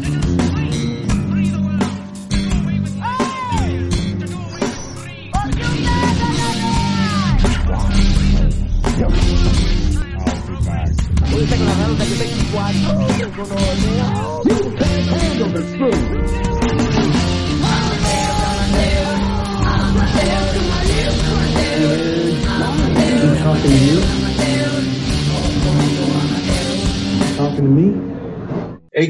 Bye.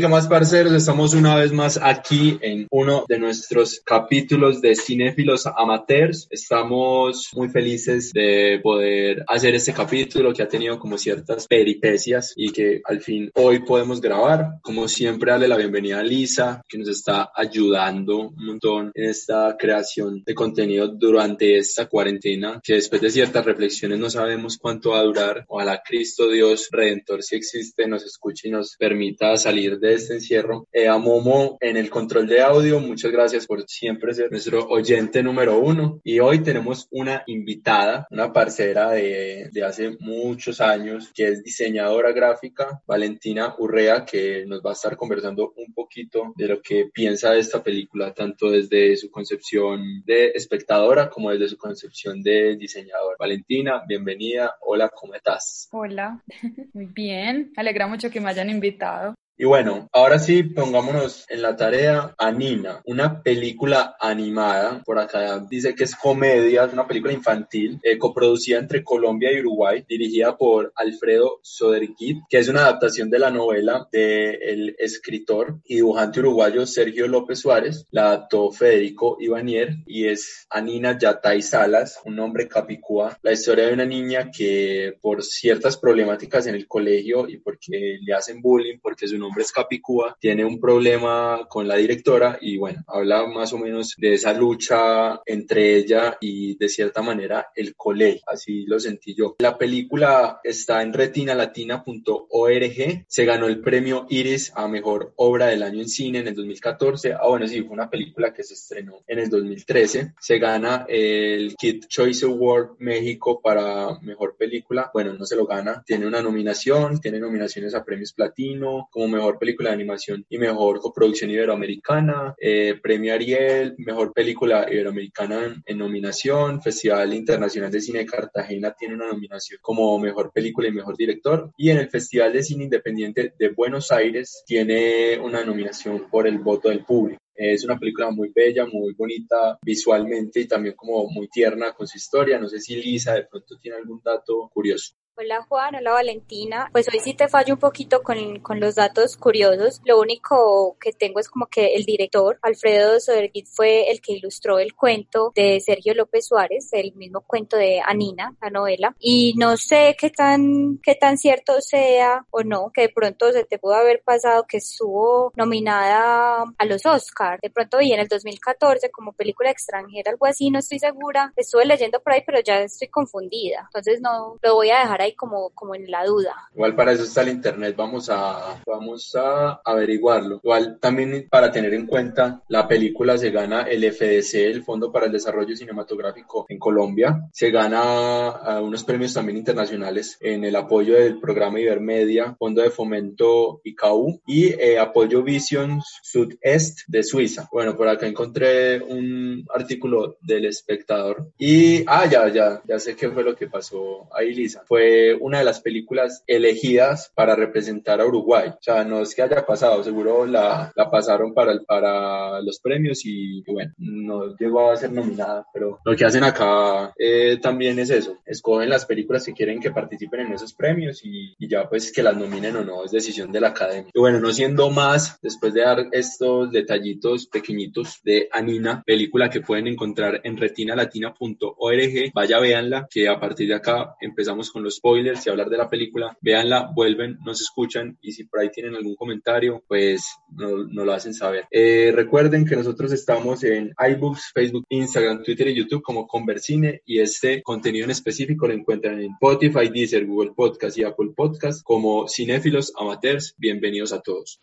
Más, parceros? Estamos una vez más aquí en uno de nuestros capítulos de Cinéfilos Amateurs. Estamos muy felices de poder hacer este capítulo que ha tenido como ciertas peripecias y que al fin hoy podemos grabar. Como siempre, darle la bienvenida a Lisa, que nos está ayudando un montón en esta creación de contenido durante esta cuarentena, que después de ciertas reflexiones no sabemos cuánto va a durar. Ojalá Cristo Dios Redentor, si existe, nos escuche y nos permita salir de este encierro. Eh, a Momo en el control de audio, muchas gracias por siempre ser nuestro oyente número uno. Y hoy tenemos una invitada, una parcera de, de hace muchos años, que es diseñadora gráfica, Valentina Urrea, que nos va a estar conversando un poquito de lo que piensa de esta película, tanto desde su concepción de espectadora como desde su concepción de diseñador. Valentina, bienvenida. Hola, ¿cómo estás? Hola, muy bien. alegra mucho que me hayan invitado. Y bueno, ahora sí, pongámonos en la tarea. A Nina, una película animada, por acá dice que es comedia, es una película infantil, eh, coproducida entre Colombia y Uruguay, dirigida por Alfredo Soderquit, que es una adaptación de la novela del escritor y dibujante uruguayo Sergio López Suárez, la adaptó Federico Ibanier y es Anina Yatay Salas, un hombre capicúa, la historia de una niña que por ciertas problemáticas en el colegio y porque le hacen bullying, porque es un nombre es Capicúa, tiene un problema con la directora y bueno, habla más o menos de esa lucha entre ella y de cierta manera el colegio, así lo sentí yo. La película está en retinalatina.org, se ganó el premio Iris a Mejor Obra del Año en Cine en el 2014, ah bueno, sí, fue una película que se estrenó en el 2013, se gana el Kid Choice Award México para Mejor Película, bueno, no se lo gana, tiene una nominación, tiene nominaciones a premios platino, como mejor película de animación y mejor coproducción iberoamericana, eh, premio Ariel, mejor película iberoamericana en, nominación, Festival Internacional de Cine de Cartagena tiene una nominación como mejor película y mejor director, y en el Festival de Cine Independiente de Buenos Aires tiene una nominación por el voto del público. Es una película muy bella, muy bonita visualmente y también como muy tierna con su historia. No sé si Lisa de pronto tiene algún dato curioso. Hola Juan, hola Valentina. Pues hoy sí te fallo un poquito con, con, los datos curiosos. Lo único que tengo es como que el director, Alfredo Soderguit, fue el que ilustró el cuento de Sergio López Suárez, el mismo cuento de Anina, la novela. Y no sé qué tan, qué tan cierto sea o no, que de pronto se te pudo haber pasado que estuvo nominada a los Oscars. De pronto vi en el 2014 como película extranjera, algo así, no estoy segura. Estuve leyendo por ahí, pero ya estoy confundida. Entonces no, lo voy a dejar ahí como, como en la duda. Igual para eso está el internet, vamos a, vamos a averiguarlo. Igual también para tener en cuenta, la película se gana el FDC, el Fondo para el Desarrollo Cinematográfico en Colombia, se gana unos premios también internacionales en el apoyo del programa Ibermedia, Fondo de Fomento ICAU y eh, apoyo Vision Sud-Est de Suiza. Bueno, por acá encontré un artículo del espectador y, ah, ya, ya, ya sé qué fue lo que pasó ahí, Lisa. Fue una de las películas elegidas para representar a Uruguay. O sea, no es que haya pasado, seguro la, la pasaron para, el, para los premios y, bueno, no llegó a ser nominada, pero lo que hacen acá eh, también es eso, escogen las películas que quieren que participen en esos premios y, y, ya pues que las nominen o no es decisión de la academia. Y bueno, no siendo más, después de dar estos detallitos pequeñitos de Anina, película que pueden encontrar en retinalatina.org, vaya véanla, que a partir de acá empezamos con los spoilers y hablar de la película, véanla, vuelven, nos escuchan y si por ahí tienen algún comentario, pues nos no lo hacen saber. Eh, recuerden que nosotros estamos en iBooks, Facebook, Instagram, Twitter y YouTube como Conversine y este contenido en específico lo encuentran en Spotify, Deezer, Google Podcast y Apple Podcast como cinéfilos amateurs. Bienvenidos a todos.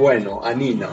Bueno, Anina.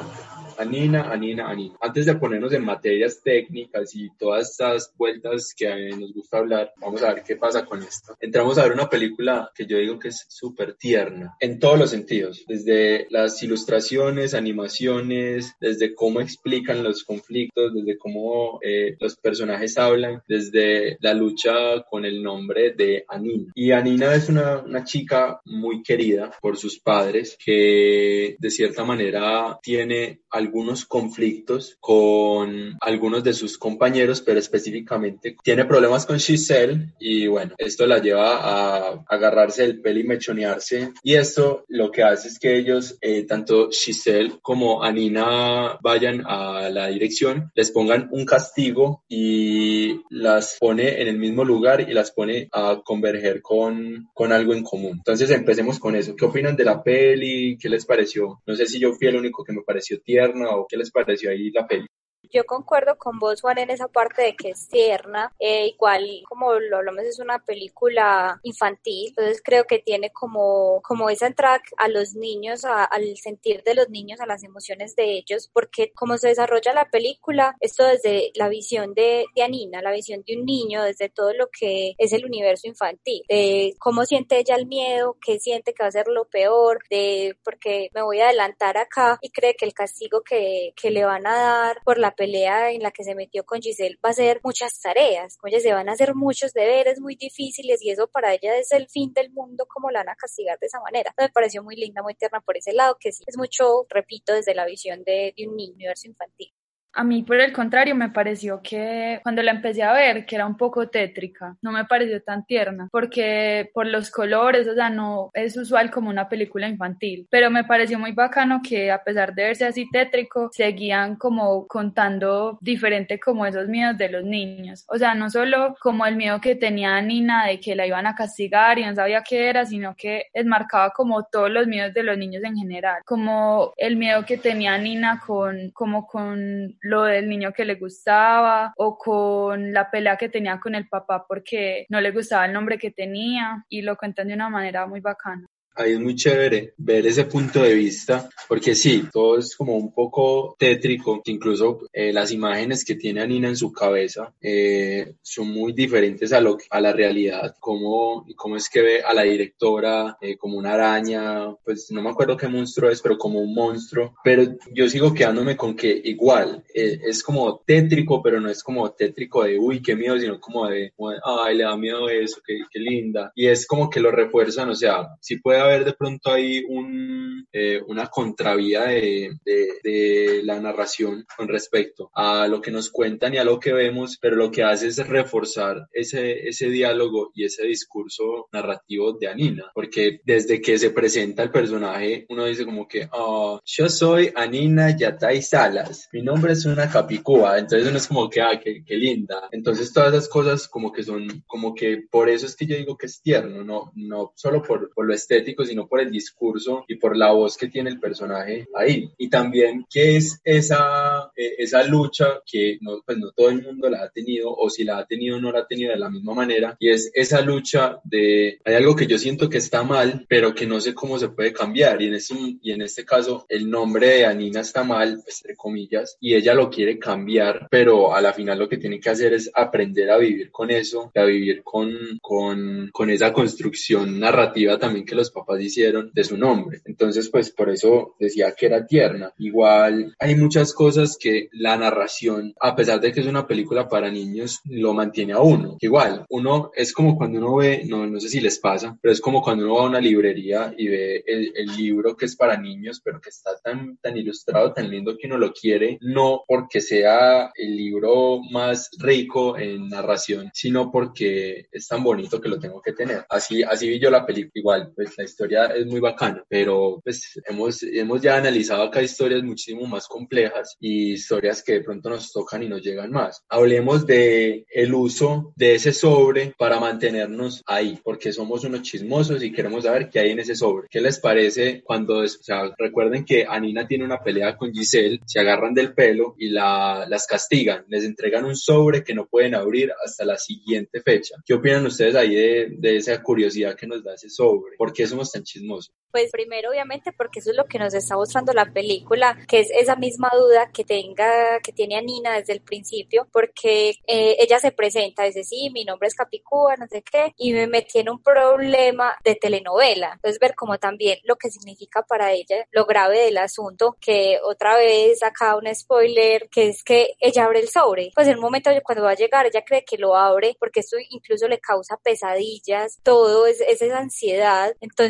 Anina, Anina, Anina. Antes de ponernos en materias técnicas y todas estas vueltas que nos gusta hablar, vamos a ver qué pasa con esto. Entramos a ver una película que yo digo que es súper tierna, en todos los sentidos, desde las ilustraciones, animaciones, desde cómo explican los conflictos, desde cómo eh, los personajes hablan, desde la lucha con el nombre de Anina. Y Anina es una, una chica muy querida por sus padres que de cierta manera tiene algunos conflictos con algunos de sus compañeros, pero específicamente tiene problemas con Giselle y bueno, esto la lleva a agarrarse el pelo y mechonearse y esto lo que hace es que ellos, eh, tanto Giselle como Anina vayan a la dirección, les pongan un castigo y las pone en el mismo lugar y las pone a converger con, con algo en común. Entonces empecemos con eso. ¿Qué opinan de la peli? ¿Qué les pareció? No sé si yo fui el único que me pareció tierno qué les pareció ahí la peli. Yo concuerdo con vos, Juan, en esa parte de que es tierna. Eh, igual, como lo hablamos, es una película infantil, entonces creo que tiene como, como esa entrada a los niños, al sentir de los niños, a las emociones de ellos, porque como se desarrolla la película, esto desde la visión de, de Anina, la visión de un niño, desde todo lo que es el universo infantil, de cómo siente ella el miedo, qué siente que va a ser lo peor, de porque me voy a adelantar acá y cree que el castigo que, que le van a dar por la pelea en la que se metió con Giselle va a ser muchas tareas, con ella se van a hacer muchos deberes muy difíciles y eso para ella es el fin del mundo, como la van a castigar de esa manera. Me pareció muy linda, muy tierna por ese lado, que sí es mucho, repito, desde la visión de, de un niño, universo infantil. A mí, por el contrario, me pareció que cuando la empecé a ver, que era un poco tétrica, no me pareció tan tierna, porque por los colores, o sea, no es usual como una película infantil, pero me pareció muy bacano que a pesar de verse así tétrico, seguían como contando diferente como esos miedos de los niños. O sea, no solo como el miedo que tenía Nina de que la iban a castigar y no sabía qué era, sino que marcaba como todos los miedos de los niños en general, como el miedo que tenía Nina con, como con lo del niño que le gustaba o con la pelea que tenía con el papá porque no le gustaba el nombre que tenía y lo cuentan de una manera muy bacana ahí es muy chévere ver ese punto de vista, porque sí, todo es como un poco tétrico, incluso eh, las imágenes que tiene Anina en su cabeza eh, son muy diferentes a, lo, a la realidad, como cómo es que ve a la directora eh, como una araña, pues no me acuerdo qué monstruo es, pero como un monstruo, pero yo sigo quedándome con que igual es como tétrico, pero no es como tétrico de uy, qué miedo, sino como de, ay, le da miedo eso, qué, qué linda, y es como que lo refuerzan, o sea, si puede haber de pronto ahí un, eh, una contravía de, de, la narración con respecto a lo que nos cuentan y a lo que vemos, pero lo que hace es reforzar ese, ese diálogo y ese discurso narrativo de Anina, porque desde que se presenta el personaje, uno dice como que, oh, yo soy Anina Yatay Salas, mi nombre es una capicúa, entonces uno es como que, ah, qué, qué linda. Entonces todas esas cosas como que son, como que por eso es que yo digo que es tierno, no, no solo por, por lo estético, sino por el discurso y por la voz que tiene el personaje ahí. Y también qué es esa, eh, esa lucha que no, pues no todo el mundo la ha tenido, o si la ha tenido no la ha tenido de la misma manera, y es esa lucha de, hay algo que yo siento que está mal, pero que no sé cómo se puede cambiar, y en este, y en este caso el nombre de Anina está mal, entre comillas, y ella lo quiere cambiar, pero a la final lo que tiene que hacer es aprender a vivir con eso, a vivir con, con, con esa construcción narrativa también que los papás hicieron de su nombre. Entonces, pues por eso decía que era tierna. Igual hay muchas cosas que la narración, a pesar de que es una película para niños, lo mantiene a uno. Igual, uno es como cuando uno ve, no, no sé si les pasa, pero es como cuando uno va a una librería y ve el, el libro que es para niños, pero que está tan, tan ilustrado, tan lindo que uno lo quiere, no porque sea el libro más rico en narración, sino porque es tan bonito que lo tengo que tener. Así, así vi yo la película. Igual, pues la historia es muy bacana, pero pues hemos, hemos ya analizado acá historias muchísimo más complejas y historias que de pronto nos tocan y nos llegan más. Hablemos de el uso de ese sobre para mantenernos ahí, porque somos unos chismosos y queremos saber qué hay en ese sobre. ¿Qué les parece cuando, o sea, recuerden que Anina tiene una pelea con Giselle, se agarran del pelo y la, las castigan, les entregan un sobre que no pueden abrir hasta la siguiente fecha. ¿Qué opinan ustedes ahí de, de esa curiosidad que nos da ese sobre? ¿Por qué somos tan chismosos? Pues primero, obviamente, porque eso es lo que nos está mostrando la película, que es esa misma duda que tenga, que tiene Nina desde el principio, porque eh, ella se presenta, dice, sí, mi nombre es Capicúa, no sé qué, y me metí en un problema de telenovela. Entonces, ver como también lo que significa para ella, lo grave del asunto, que otra vez acá un spoiler, que es que ella abre el sobre. Pues en un momento cuando va a llegar, ella cree que lo abre, porque esto incluso le causa pesadillas, todo es, es esa ansiedad. Entonces,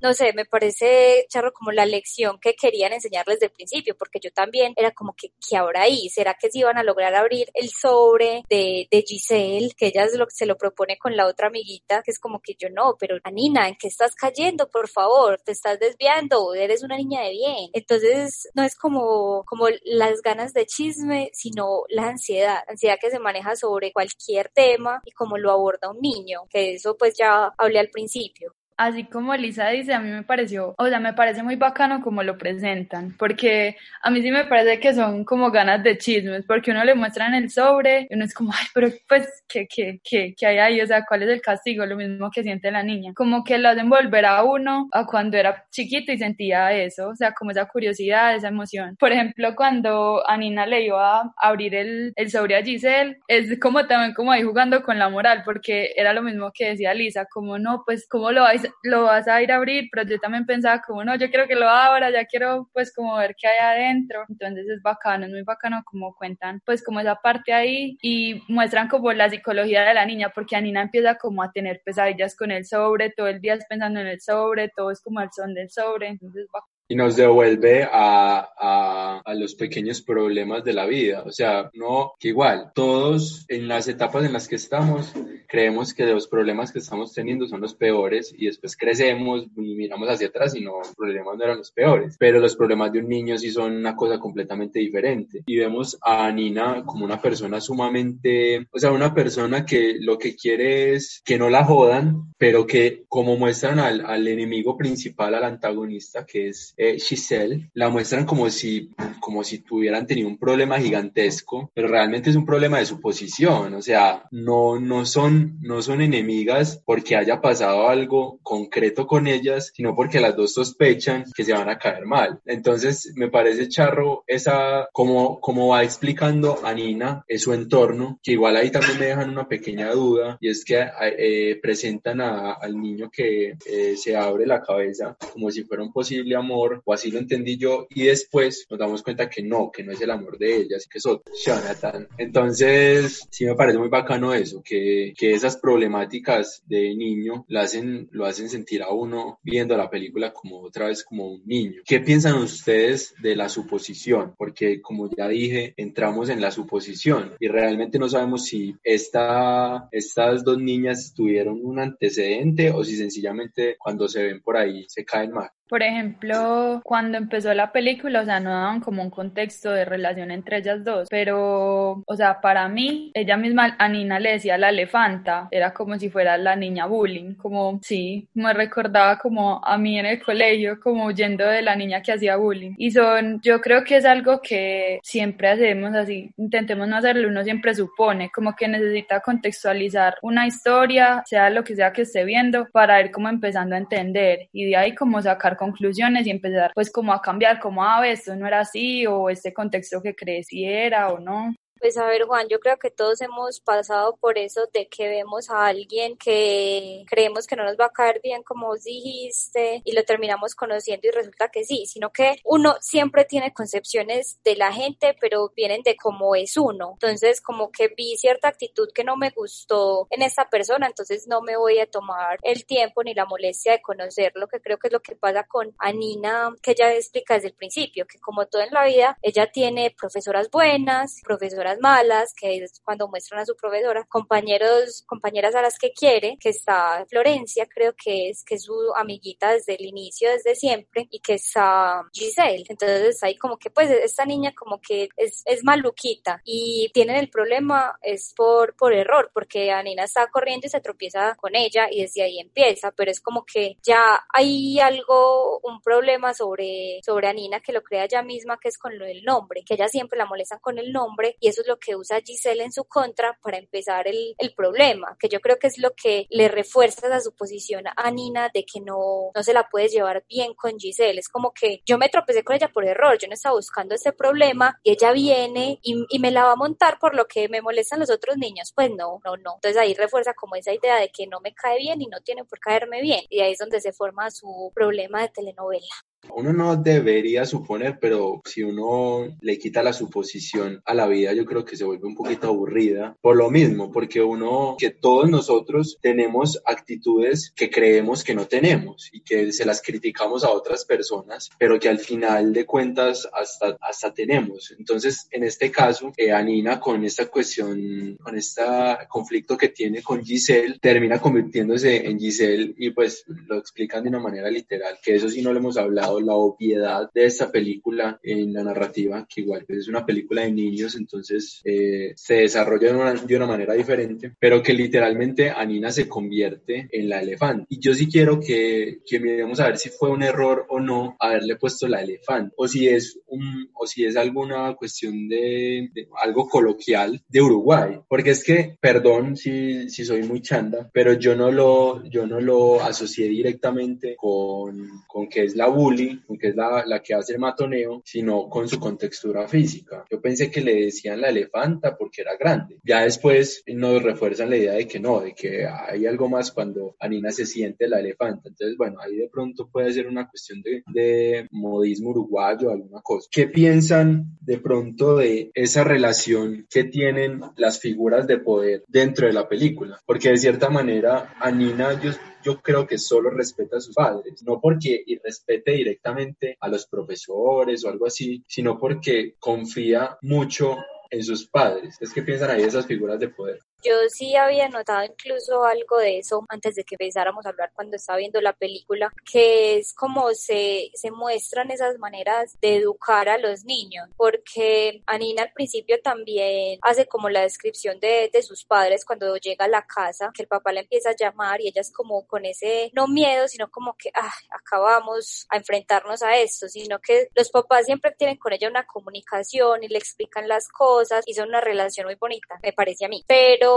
no sé, me parece, Charro, como la lección que querían enseñarles desde el principio, porque yo también era como que, ¿qué habrá ahí? ¿Será que si iban a lograr abrir el sobre de, de Giselle, que ella se lo, se lo propone con la otra amiguita, que es como que yo no, pero Anina, ¿en qué estás cayendo? Por favor, te estás desviando, eres una niña de bien. Entonces, no es como, como las ganas de chisme, sino la ansiedad, ansiedad que se maneja sobre cualquier tema y como lo aborda un niño, que eso pues ya hablé al principio así como Lisa dice, a mí me pareció, o sea, me parece muy bacano como lo presentan, porque a mí sí me parece que son como ganas de chismes, porque uno le muestran el sobre y uno es como, ay, pero pues, ¿qué, qué, qué, qué hay ahí? O sea, ¿cuál es el castigo? Lo mismo que siente la niña. Como que lo hacen volver a uno a cuando era chiquito y sentía eso, o sea, como esa curiosidad, esa emoción. Por ejemplo, cuando a Nina le iba a abrir el, el sobre a Giselle, es como también como ahí jugando con la moral, porque era lo mismo que decía Lisa, como no, pues, ¿cómo lo vais lo vas a ir a abrir, pero yo también pensaba como, no, yo quiero que lo abra, ya quiero pues como ver qué hay adentro. Entonces es bacano, es muy bacano como cuentan pues como esa parte ahí y muestran como la psicología de la niña, porque Anina empieza como a tener pesadillas con el sobre, todo el día es pensando en el sobre, todo es como el son del sobre, entonces y nos devuelve a, a, a, los pequeños problemas de la vida. O sea, no, que igual, todos en las etapas en las que estamos, creemos que los problemas que estamos teniendo son los peores y después crecemos y miramos hacia atrás y no, los problemas no eran los peores. Pero los problemas de un niño sí son una cosa completamente diferente. Y vemos a Nina como una persona sumamente, o sea, una persona que lo que quiere es que no la jodan, pero que como muestran al, al enemigo principal, al antagonista, que es eh, Giselle, la muestran como si, como si tuvieran tenido un problema gigantesco, pero realmente es un problema de su posición, o sea, no, no, son, no son enemigas porque haya pasado algo concreto con ellas, sino porque las dos sospechan que se van a caer mal. Entonces, me parece charro esa, como, como va explicando a Nina, es su entorno, que igual ahí también me dejan una pequeña duda, y es que eh, presentan a, al niño que eh, se abre la cabeza como si fuera un posible amor o así lo entendí yo, y después nos damos cuenta que no, que no es el amor de ella, así que es otro, Jonathan. Entonces, sí me parece muy bacano eso, que, que esas problemáticas de niño lo hacen, lo hacen sentir a uno viendo la película como otra vez como un niño. ¿Qué piensan ustedes de la suposición? Porque como ya dije, entramos en la suposición y realmente no sabemos si esta, estas dos niñas tuvieron un antecedente o si sencillamente cuando se ven por ahí se caen mal. Por ejemplo, cuando empezó la película, o sea, no daban como un contexto de relación entre ellas dos, pero, o sea, para mí, ella misma a Nina le decía la elefanta, era como si fuera la niña bullying, como, sí, me recordaba como a mí en el colegio, como huyendo de la niña que hacía bullying. Y son, yo creo que es algo que siempre hacemos así, intentemos no hacerlo, uno siempre supone, como que necesita contextualizar una historia, sea lo que sea que esté viendo, para ir como empezando a entender y de ahí como sacar conclusiones y empezar pues como a cambiar, como, ah, esto no era así o este contexto que crees si era o no. Pues a ver, Juan, yo creo que todos hemos pasado por eso de que vemos a alguien que creemos que no nos va a caer bien, como vos dijiste, y lo terminamos conociendo y resulta que sí, sino que uno siempre tiene concepciones de la gente, pero vienen de cómo es uno. Entonces, como que vi cierta actitud que no me gustó en esta persona, entonces no me voy a tomar el tiempo ni la molestia de conocerlo, que creo que es lo que pasa con Anina, que ella explica desde el principio, que como todo en la vida, ella tiene profesoras buenas, profesoras malas, que cuando muestran a su proveedora, compañeros, compañeras a las que quiere, que está Florencia, creo que es, que es su amiguita desde el inicio, desde siempre, y que está Giselle. Entonces ahí como que pues esta niña como que es, es maluquita y tienen el problema es por, por error, porque Anina está corriendo y se tropieza con ella y desde ahí empieza, pero es como que ya hay algo, un problema sobre, sobre Anina que lo crea ella misma, que es con lo del nombre, que ella siempre la molestan con el nombre y eso es lo que usa Giselle en su contra para empezar el, el problema, que yo creo que es lo que le refuerza esa suposición a Nina de que no, no se la puede llevar bien con Giselle. Es como que yo me tropecé con ella por error, yo no estaba buscando ese problema y ella viene y, y me la va a montar por lo que me molestan los otros niños. Pues no, no, no. Entonces ahí refuerza como esa idea de que no me cae bien y no tiene por caerme bien. Y ahí es donde se forma su problema de telenovela. Uno no debería suponer, pero si uno le quita la suposición a la vida, yo creo que se vuelve un poquito aburrida por lo mismo, porque uno, que todos nosotros tenemos actitudes que creemos que no tenemos y que se las criticamos a otras personas, pero que al final de cuentas hasta, hasta tenemos. Entonces, en este caso, eh, Anina con esta cuestión, con este conflicto que tiene con Giselle, termina convirtiéndose en Giselle y pues lo explican de una manera literal, que eso sí no lo hemos hablado la obviedad de esta película en la narrativa, que igual pues, es una película de niños, entonces eh, se desarrolla de una, de una, manera diferente, pero que literalmente Anina se convierte en la elefante. Y yo sí quiero que, que miremos a ver si fue un error o no haberle puesto la elefante, o si es, un, o si es alguna cuestión de, de algo coloquial de Uruguay, porque es que, perdón si, si soy muy chanda, pero yo no lo, yo no lo asocié directamente con, con que es la bully que es la, la, que hace el matoneo, sino con su contextura física. Yo pensé que le decían la elefanta porque era grande. Ya después nos refuerzan la idea de que no, de que hay algo más cuando Anina se siente la elefanta. Entonces, bueno, ahí de pronto puede ser una cuestión de, de modismo uruguayo, alguna cosa. ¿Qué piensan de pronto de esa relación que tienen las figuras de poder dentro de la película? Porque de cierta manera, Anina, yo yo creo que solo respeta a sus padres, no porque irrespete directamente a los profesores o algo así, sino porque confía mucho en sus padres. Es que piensan ahí esas figuras de poder. Yo sí había notado incluso algo de eso antes de que empezáramos a hablar cuando estaba viendo la película, que es como se, se muestran esas maneras de educar a los niños, porque Anina al principio también hace como la descripción de, de sus padres cuando llega a la casa, que el papá la empieza a llamar y ella es como con ese, no miedo, sino como que, ah, acabamos a enfrentarnos a esto, sino que los papás siempre tienen con ella una comunicación y le explican las cosas y son una relación muy bonita, me parece a mí, pero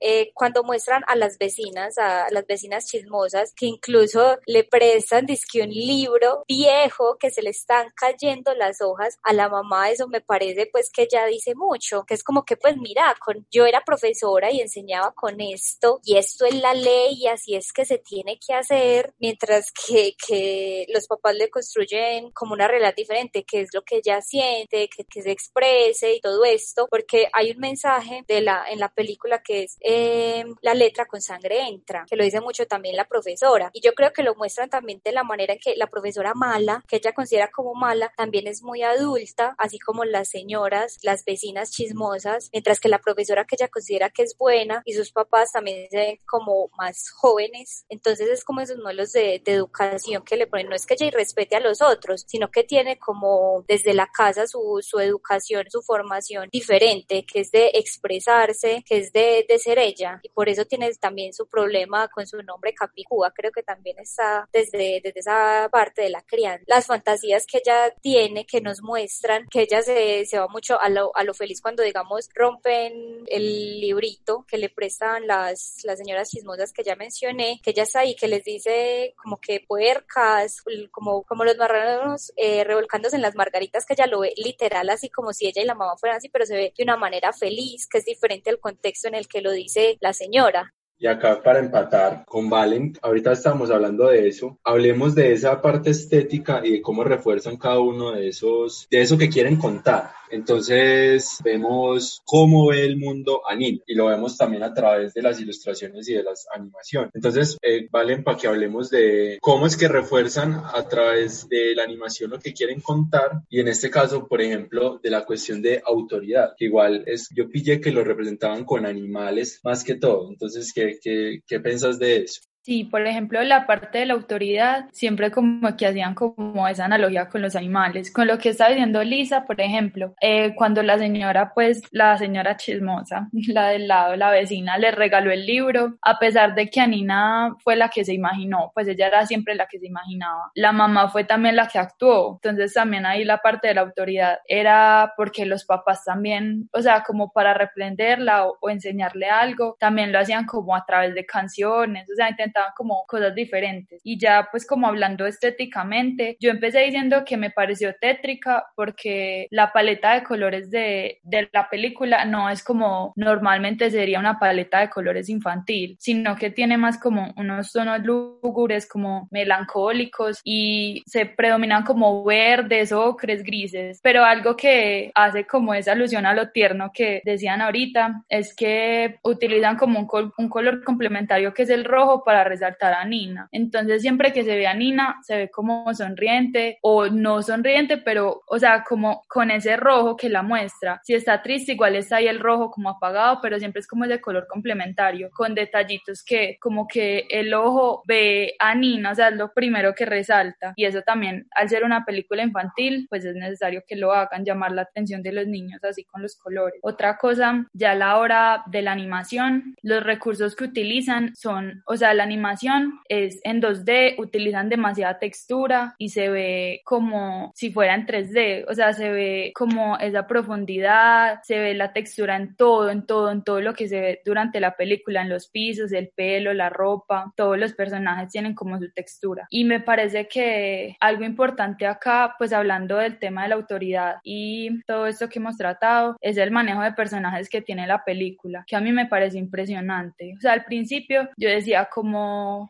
eh, cuando muestran a las vecinas, a las vecinas chismosas, que incluso le prestan disque un libro viejo que se le están cayendo las hojas a la mamá, eso me parece pues que ya dice mucho, que es como que pues mira, con, yo era profesora y enseñaba con esto y esto es la ley y así es que se tiene que hacer, mientras que, que los papás le construyen como una realidad diferente, que es lo que ella siente, que, que se exprese y todo esto, porque hay un mensaje de la, en la película la que es eh, La letra con sangre entra, que lo dice mucho también la profesora. Y yo creo que lo muestran también de la manera en que la profesora mala, que ella considera como mala, también es muy adulta, así como las señoras, las vecinas chismosas, mientras que la profesora que ella considera que es buena y sus papás también se ven como más jóvenes. Entonces es como esos modelos de, de educación que le ponen. No es que ella irrespete a los otros, sino que tiene como desde la casa su, su educación, su formación diferente, que es de expresarse, que es de, ser ella y por eso tiene también su problema con su nombre Capicúa, creo que también está desde, desde esa parte de la crianza. Las fantasías que ella tiene, que nos muestran, que ella se, se va mucho a lo, a lo feliz cuando, digamos, rompen el librito que le prestan las, las señoras chismosas que ya mencioné, que ella está ahí, que les dice como que puercas, como, como los marranos eh, revolcándose en las margaritas, que ella lo ve literal así como si ella y la mamá fueran así, pero se ve de una manera feliz, que es diferente al contexto en el que lo dice la señora. Y acá para empatar con Valen, ahorita estamos hablando de eso, hablemos de esa parte estética y de cómo refuerzan cada uno de esos, de eso que quieren contar. Entonces vemos cómo ve el mundo Anil y lo vemos también a través de las ilustraciones y de las animaciones. Entonces, eh, valen para que hablemos de cómo es que refuerzan a través de la animación lo que quieren contar y en este caso, por ejemplo, de la cuestión de autoridad, que igual es, yo pillé que lo representaban con animales más que todo. Entonces, ¿qué, qué, pensás de eso? Sí, por ejemplo, la parte de la autoridad, siempre como que hacían como esa analogía con los animales, con lo que está diciendo Lisa, por ejemplo, eh, cuando la señora, pues la señora chismosa, la del lado, la vecina, le regaló el libro, a pesar de que Anina fue la que se imaginó, pues ella era siempre la que se imaginaba. La mamá fue también la que actuó, entonces también ahí la parte de la autoridad era porque los papás también, o sea, como para reprenderla o, enseñarle algo, también lo hacían como a través de canciones, o sea, intentaban como cosas diferentes. Y ya pues como hablando estéticamente, yo empecé diciendo que me pareció tétrica porque la paleta de colores de, de la película no es como normalmente sería una paleta de colores infantil, sino que tiene más como unos tonos lúgubres, como melancólicos y se predominan como verdes, ocres, grises. Pero algo que hace como esa alusión a lo tierno que decían ahorita es que utilizan como un, un color complementario que es el rojo para resaltar a Nina. Entonces siempre que se ve a Nina se ve como sonriente o no sonriente, pero o sea, como con ese rojo que la muestra. Si está triste, igual está ahí el rojo como apagado, pero siempre es como ese color complementario, con detallitos que como que el ojo ve a Nina, o sea, es lo primero que resalta. Y eso también, al ser una película infantil, pues es necesario que lo hagan llamar la atención de los niños, así con los colores. Otra cosa, ya a la hora de la animación, los recursos que utilizan son, o sea, la animación es en 2D, utilizan demasiada textura y se ve como si fuera en 3D, o sea, se ve como esa profundidad, se ve la textura en todo, en todo, en todo lo que se ve durante la película, en los pisos, el pelo, la ropa, todos los personajes tienen como su textura. Y me parece que algo importante acá, pues hablando del tema de la autoridad y todo esto que hemos tratado, es el manejo de personajes que tiene la película, que a mí me parece impresionante. O sea, al principio yo decía como,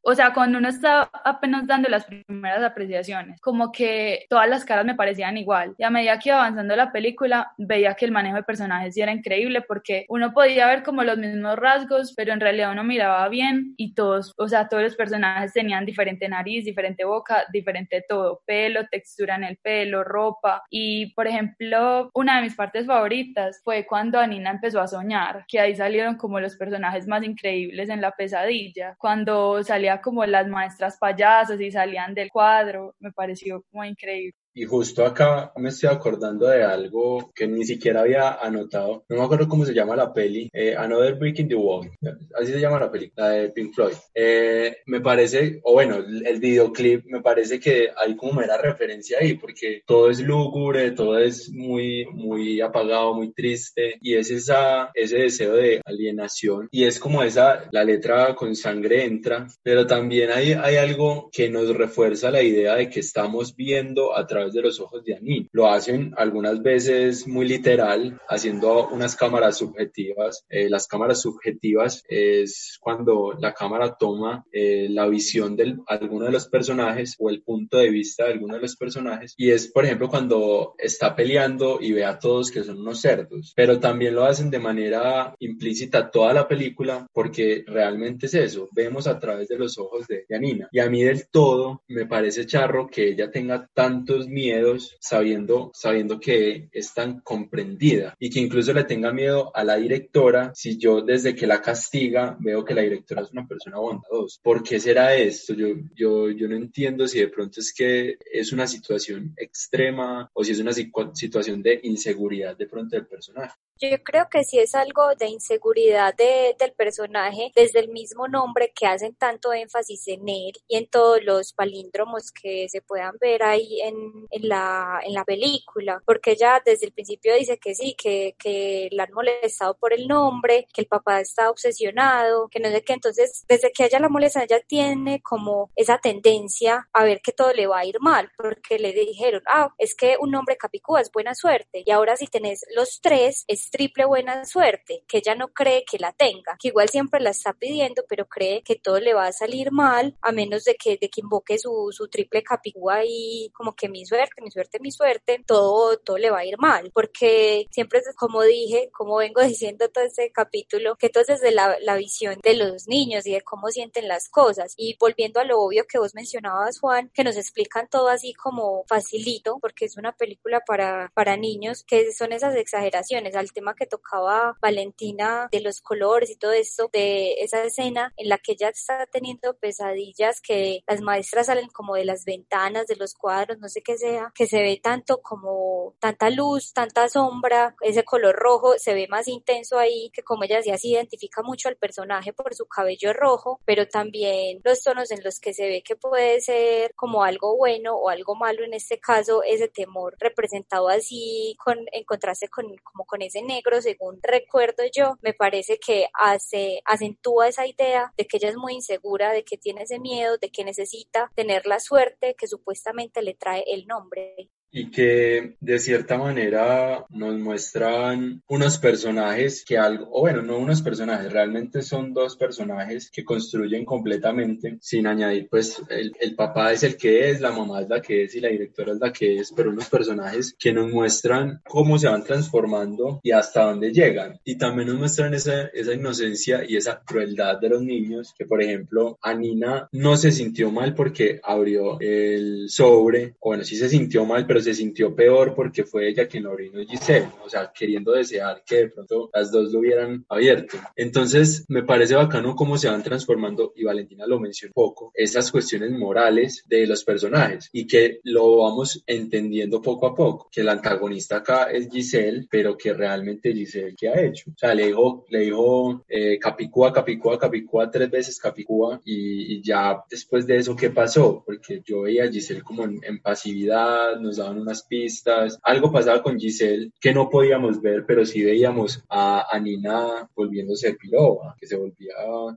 o sea, cuando uno está apenas dando las primeras apreciaciones, como que todas las caras me parecían igual. Y a medida que iba avanzando la película, veía que el manejo de personajes sí era increíble porque uno podía ver como los mismos rasgos, pero en realidad uno miraba bien y todos, o sea, todos los personajes tenían diferente nariz, diferente boca, diferente todo, pelo, textura en el pelo, ropa. Y, por ejemplo, una de mis partes favoritas fue cuando Anina empezó a soñar, que ahí salieron como los personajes más increíbles en la pesadilla, cuando salía como las maestras payasas y salían del cuadro, me pareció muy increíble. Y justo acá me estoy acordando de algo que ni siquiera había anotado. No me acuerdo cómo se llama la peli. Eh, Another Brick in the Wall. Así se llama la peli, la de Pink Floyd. Eh, me parece, o bueno, el videoclip, me parece que hay como mera referencia ahí, porque todo es lúgubre, todo es muy, muy apagado, muy triste. Y es esa, ese deseo de alienación. Y es como esa, la letra con sangre entra. Pero también hay, hay algo que nos refuerza la idea de que estamos viendo a través de los ojos de Anin. Lo hacen algunas veces muy literal, haciendo unas cámaras subjetivas. Eh, las cámaras subjetivas es cuando la cámara toma eh, la visión de alguno de los personajes o el punto de vista de alguno de los personajes. Y es, por ejemplo, cuando está peleando y ve a todos que son unos cerdos. Pero también lo hacen de manera implícita toda la película porque realmente es eso. Vemos a través de los ojos de, de Anina. Y a mí del todo me parece charro que ella tenga tantos miedos sabiendo, sabiendo que es tan comprendida y que incluso le tenga miedo a la directora si yo desde que la castiga veo que la directora es una persona bondadosa. ¿Por qué será esto? Yo, yo, yo no entiendo si de pronto es que es una situación extrema o si es una situación de inseguridad de pronto del personaje. Yo creo que sí es algo de inseguridad de, del personaje desde el mismo nombre que hacen tanto énfasis en él y en todos los palíndromos que se puedan ver ahí en, en, la, en la película, porque ella desde el principio dice que sí, que, que la han molestado por el nombre, que el papá está obsesionado, que no sé qué, entonces desde que ella la molesta, ella tiene como esa tendencia a ver que todo le va a ir mal, porque le dijeron, ah, es que un nombre capicúa es buena suerte, y ahora si tenés los tres es triple buena suerte, que ella no cree que la tenga, que igual siempre la está pidiendo, pero cree que todo le va a salir mal, a menos de que, de que invoque su, su triple capicúa y como que mismo mi suerte, mi suerte, mi suerte, todo, todo le va a ir mal, porque siempre como dije, como vengo diciendo todo este capítulo, que todo es desde la, la visión de los niños y de cómo sienten las cosas. Y volviendo a lo obvio que vos mencionabas, Juan, que nos explican todo así como facilito, porque es una película para, para niños, que son esas exageraciones al tema que tocaba Valentina de los colores y todo esto, de esa escena en la que ella está teniendo pesadillas, que las maestras salen como de las ventanas, de los cuadros, no sé qué sea, que se ve tanto como tanta luz, tanta sombra, ese color rojo se ve más intenso ahí, que como ella decía, se identifica mucho al personaje por su cabello rojo, pero también los tonos en los que se ve que puede ser como algo bueno o algo malo, en este caso ese temor representado así con, en contraste con, como con ese negro, según recuerdo yo, me parece que hace, acentúa esa idea de que ella es muy insegura, de que tiene ese miedo, de que necesita tener la suerte que supuestamente le trae el nombre y que de cierta manera nos muestran unos personajes que algo, o bueno, no unos personajes, realmente son dos personajes que construyen completamente sin añadir, pues el, el, papá es el que es, la mamá es la que es y la directora es la que es, pero unos personajes que nos muestran cómo se van transformando y hasta dónde llegan. Y también nos muestran esa, esa inocencia y esa crueldad de los niños, que por ejemplo, Anina no se sintió mal porque abrió el sobre, o bueno, sí se sintió mal, pero se sintió peor porque fue ella quien lo abrió Giselle, o sea, queriendo desear que de pronto las dos lo hubieran abierto. Entonces, me parece bacano cómo se van transformando, y Valentina lo mencionó poco, esas cuestiones morales de los personajes y que lo vamos entendiendo poco a poco, que el antagonista acá es Giselle, pero que realmente Giselle, ¿qué ha hecho? O sea, le dijo, le dijo eh, Capicúa, Capicúa, Capicúa tres veces Capicúa y, ya después de eso, ¿qué pasó? Porque yo veía a Giselle como en, en pasividad, nos daban unas pistas. Algo pasaba con Giselle que no podíamos ver, pero sí veíamos a, Nina volviéndose piloba, que se volvía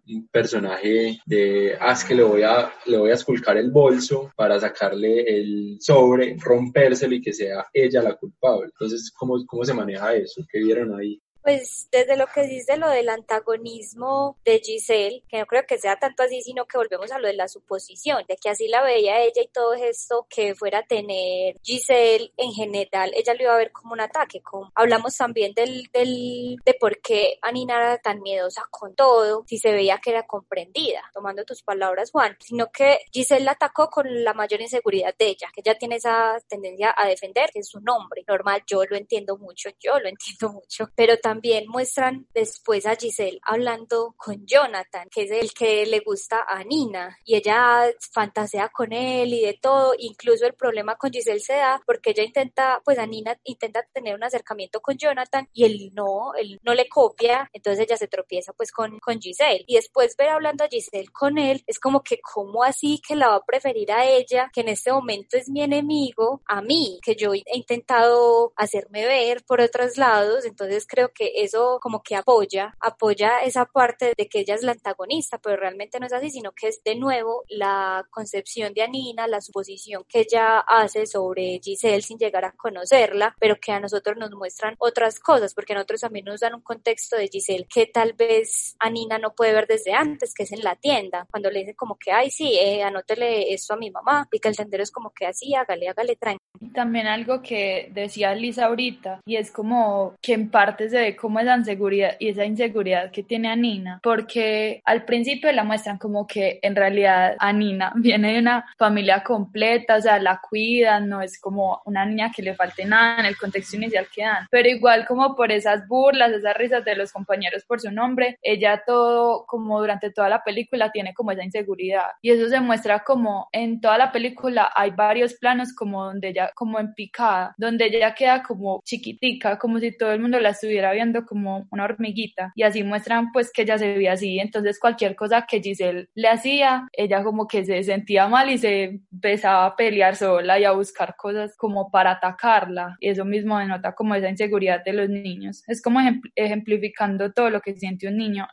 un personaje de, ah, es que le voy a, le voy a esculcar el bolso para sacarle el sobre, rompérselo y que sea ella la culpable. Entonces, ¿cómo, cómo se maneja eso? ¿Qué vieron ahí? Pues desde lo que dice lo del antagonismo de Giselle, que no creo que sea tanto así, sino que volvemos a lo de la suposición, de que así la veía ella y todo esto que fuera a tener Giselle en general, ella lo iba a ver como un ataque. Como, hablamos también del, del, de por qué Anina era tan miedosa con todo, si se veía que era comprendida, tomando tus palabras, Juan, sino que Giselle la atacó con la mayor inseguridad de ella, que ella tiene esa tendencia a defender, que es su nombre. Normal, yo lo entiendo mucho, yo lo entiendo mucho, pero también también muestran después a Giselle hablando con Jonathan, que es el que le gusta a Nina, y ella fantasea con él y de todo, incluso el problema con Giselle se da porque ella intenta, pues a Nina intenta tener un acercamiento con Jonathan y él no, él no le copia, entonces ella se tropieza pues con, con Giselle. Y después ver hablando a Giselle con él es como que como así que la va a preferir a ella, que en este momento es mi enemigo, a mí, que yo he intentado hacerme ver por otros lados, entonces creo que que eso como que apoya, apoya esa parte de que ella es la antagonista, pero realmente no es así, sino que es de nuevo la concepción de Anina, la suposición que ella hace sobre Giselle sin llegar a conocerla, pero que a nosotros nos muestran otras cosas, porque a nosotros también nos dan un contexto de Giselle que tal vez Anina no puede ver desde antes, que es en la tienda, cuando le dicen como que, ay, sí, eh, anótele esto a mi mamá, y que el tendero es como que así, hágale, hágale, tranquilo. También algo que decía Lisa ahorita, y es como que en parte se como esa inseguridad y esa inseguridad que tiene a Nina, porque al principio la muestran como que en realidad a Nina viene de una familia completa, o sea, la cuidan, no es como una niña que le falte nada en el contexto inicial que dan, pero igual como por esas burlas, esas risas de los compañeros por su nombre, ella todo, como durante toda la película, tiene como esa inseguridad. Y eso se muestra como en toda la película hay varios planos como donde ella, como en picada, donde ella queda como chiquitica, como si todo el mundo la estuviera viendo como una hormiguita y así muestran pues que ella se veía así, entonces cualquier cosa que Giselle le hacía, ella como que se sentía mal y se empezaba a pelear sola y a buscar cosas como para atacarla. Y eso mismo denota como esa inseguridad de los niños, es como ejemplificando todo lo que siente un niño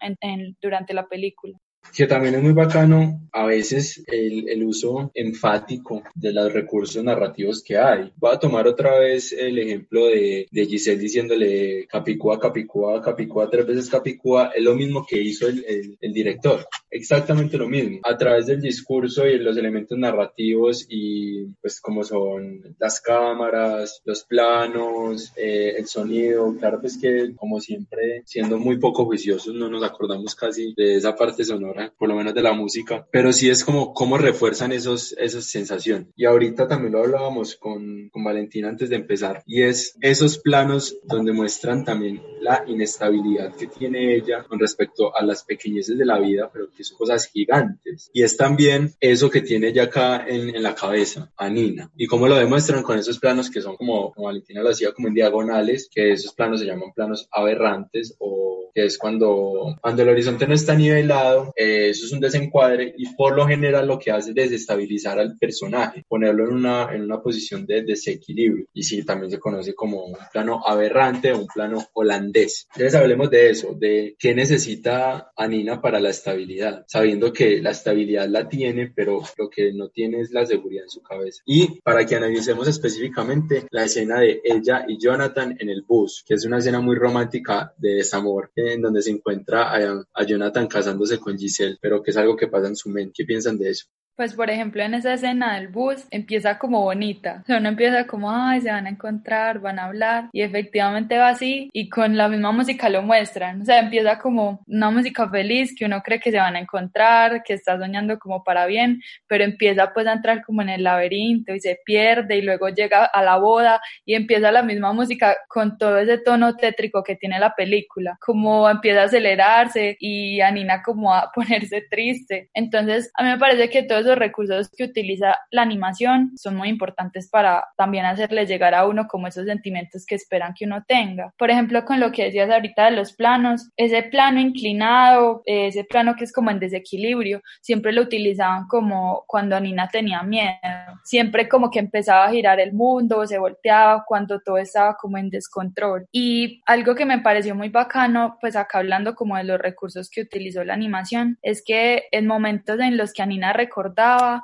durante la película. Que también es muy bacano a veces el, el, uso enfático de los recursos narrativos que hay. Voy a tomar otra vez el ejemplo de, de Giselle diciéndole Capicúa, Capicúa, Capicúa, tres veces Capicúa, es lo mismo que hizo el, el, el, director, exactamente lo mismo, a través del discurso y los elementos narrativos y pues como son las cámaras, los planos, eh, el sonido, claro pues que como siempre, siendo muy poco juiciosos, no nos acordamos casi de esa parte sonora, por lo menos de la música, pero sí es como cómo refuerzan esos, esas sensaciones. Y ahorita también lo hablábamos con, con Valentina antes de empezar, y es esos planos donde muestran también la inestabilidad que tiene ella con respecto a las pequeñeces de la vida, pero que son cosas gigantes. Y es también eso que tiene ella acá en, en la cabeza, a Nina. Y cómo lo demuestran con esos planos que son como, como Valentina lo hacía, como en diagonales, que esos planos se llaman planos aberrantes o que es cuando, cuando el horizonte no está nivelado, eh, eso es un desencuadre y por lo general lo que hace es desestabilizar al personaje, ponerlo en una, en una posición de desequilibrio. Y sí, también se conoce como un plano aberrante o un plano holandés. Entonces hablemos de eso, de qué necesita Anina para la estabilidad, sabiendo que la estabilidad la tiene, pero lo que no tiene es la seguridad en su cabeza. Y para que analicemos específicamente la escena de ella y Jonathan en el bus, que es una escena muy romántica de desamor, en donde se encuentra a, Jonathan casándose con Giselle, pero que es algo que pasa en su mente. ¿Qué piensan de eso? Pues por ejemplo en esa escena del bus empieza como bonita, o sea, uno empieza como, ay, se van a encontrar, van a hablar y efectivamente va así y con la misma música lo muestran, o sea, empieza como una música feliz que uno cree que se van a encontrar, que está soñando como para bien, pero empieza pues a entrar como en el laberinto y se pierde y luego llega a la boda y empieza la misma música con todo ese tono tétrico que tiene la película, como empieza a acelerarse y a como a ponerse triste. Entonces, a mí me parece que todo los recursos que utiliza la animación son muy importantes para también hacerle llegar a uno como esos sentimientos que esperan que uno tenga. Por ejemplo, con lo que decías ahorita de los planos, ese plano inclinado, ese plano que es como en desequilibrio, siempre lo utilizaban como cuando Nina tenía miedo. Siempre como que empezaba a girar el mundo, se volteaba cuando todo estaba como en descontrol. Y algo que me pareció muy bacano, pues acá hablando como de los recursos que utilizó la animación, es que en momentos en los que a Nina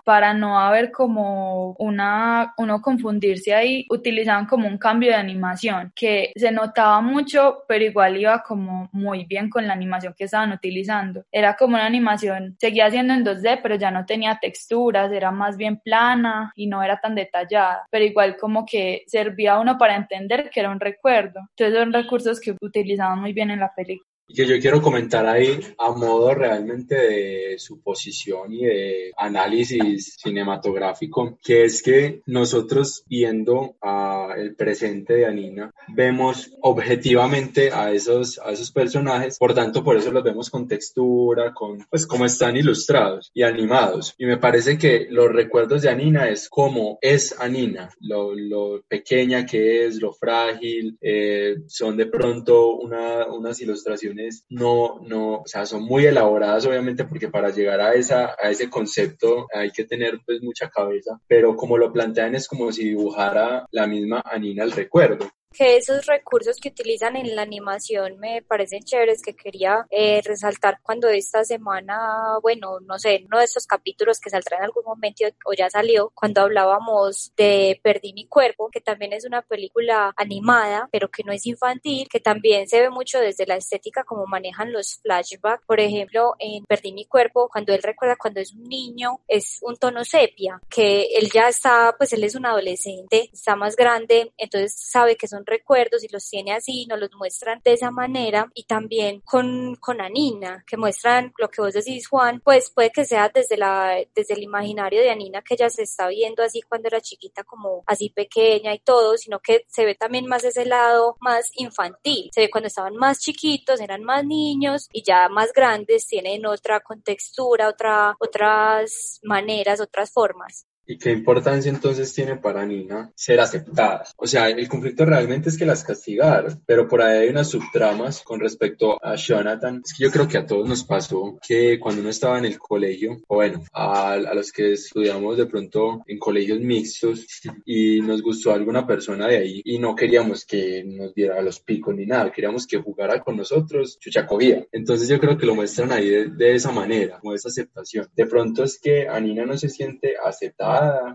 para no haber como una, uno confundirse ahí, utilizaban como un cambio de animación que se notaba mucho, pero igual iba como muy bien con la animación que estaban utilizando. Era como una animación, seguía siendo en 2D, pero ya no tenía texturas, era más bien plana y no era tan detallada, pero igual como que servía a uno para entender que era un recuerdo. Entonces son recursos que utilizaban muy bien en la película que yo quiero comentar ahí a modo realmente de suposición y de análisis cinematográfico, que es que nosotros viendo a el presente de Anina, vemos objetivamente a esos, a esos personajes, por tanto por eso los vemos con textura, con pues cómo están ilustrados y animados. Y me parece que los recuerdos de Anina es cómo es Anina, lo, lo pequeña que es, lo frágil, eh, son de pronto una, unas ilustraciones no, no, o sea, son muy elaboradas obviamente porque para llegar a, esa, a ese concepto hay que tener pues mucha cabeza, pero como lo plantean es como si dibujara la misma Anina el recuerdo que esos recursos que utilizan en la animación me parecen chéveres que quería eh, resaltar cuando esta semana, bueno, no sé, uno de estos capítulos que saldrá en algún momento o ya salió, cuando hablábamos de Perdí mi cuerpo, que también es una película animada, pero que no es infantil, que también se ve mucho desde la estética como manejan los flashbacks, por ejemplo, en Perdí mi cuerpo, cuando él recuerda cuando es un niño, es un tono sepia, que él ya está, pues él es un adolescente, está más grande, entonces sabe que son recuerdos y los tiene así, nos los muestran de esa manera y también con, con Anina, que muestran lo que vos decís, Juan, pues puede que sea desde la, desde el imaginario de Anina que ella se está viendo así cuando era chiquita como así pequeña y todo, sino que se ve también más ese lado más infantil, se ve cuando estaban más chiquitos, eran más niños y ya más grandes tienen otra contextura, otra, otras maneras, otras formas. ¿Y qué importancia entonces tiene para Nina ser aceptada? O sea, el conflicto realmente es que las castigaron, pero por ahí hay unas subtramas con respecto a Jonathan. Es que yo creo que a todos nos pasó que cuando uno estaba en el colegio, o bueno, a, los que estudiamos de pronto en colegios mixtos y nos gustó alguna persona de ahí y no queríamos que nos diera los picos ni nada, queríamos que jugara con nosotros, chucha cogía. Entonces yo creo que lo muestran ahí de, de esa manera, como esa aceptación. De pronto es que a Nina no se siente aceptada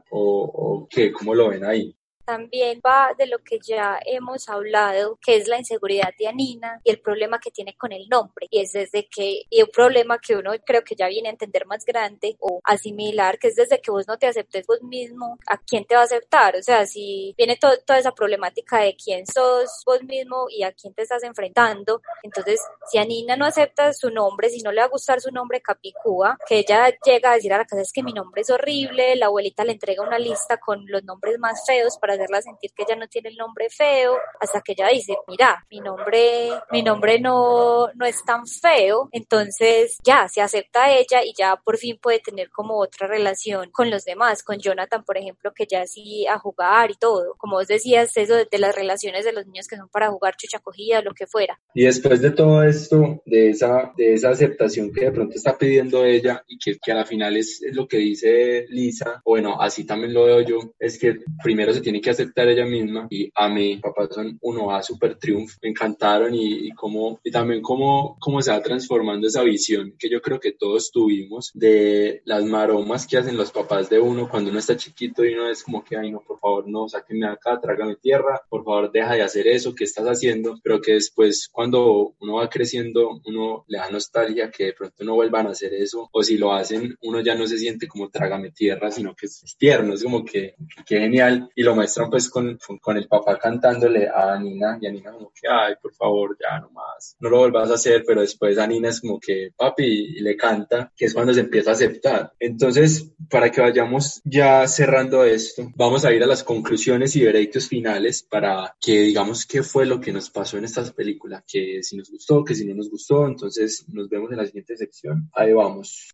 o, o qué? ¿Cómo lo ven ahí? También va de lo que ya hemos hablado, que es la inseguridad de Anina y el problema que tiene con el nombre. Y es desde que, y un problema que uno creo que ya viene a entender más grande o asimilar, que es desde que vos no te aceptes vos mismo, ¿a quién te va a aceptar? O sea, si viene toda esa problemática de quién sos vos mismo y a quién te estás enfrentando, entonces si Anina no acepta su nombre, si no le va a gustar su nombre Capicúa, que ella llega a decir a la casa es que mi nombre es horrible, la abuelita le entrega una lista con los nombres más feos para hacerla sentir que ella no tiene el nombre feo, hasta que ella dice, mira, mi nombre, mi nombre no, no es tan feo, entonces ya se acepta a ella y ya por fin puede tener como otra relación con los demás, con Jonathan, por ejemplo, que ya sí a jugar y todo. Como vos decías, eso de, las relaciones de los niños que son para jugar chucha cogida, lo que fuera. Y después de todo esto, de esa, de esa aceptación que de pronto está pidiendo ella y que, que a la final es, es lo que dice Lisa, bueno, así también lo veo yo, es que primero se tiene que aceptar ella misma. Y a mí, papá son uno a super triunfo, me encantaron y, y cómo, y también cómo, cómo se va transformando esa visión que yo creo que todos tuvimos de las maromas que hacen los papás de uno cuando uno está chiquito y uno es como que, ay no, por favor no, sáquenme acá, trágame tierra, por favor deja de hacer eso, que estás haciendo? Pero que después cuando uno va creciendo, uno le da nostalgia que de pronto no vuelvan a hacer eso. O si lo hacen, uno ya no se siente como trágame tierra, sino que es tierno, es como que, que genial. Y lo muestran pues con, con, el papá cantándole a Nina y a Nina como que, ay, por favor, ya no más, no lo vuelvas a hacer, pero después a Nina es como que, papi, y le canta, que es cuando se empieza a aceptar. Entonces, para que vayamos ya cerrando esto, vamos a ir a las conclusiones y veredictos finales para que digamos qué fue lo que nos pasó en esta película, que si nos gustó, que si no nos gustó, entonces nos vemos en la siguiente sección. Ahí vamos.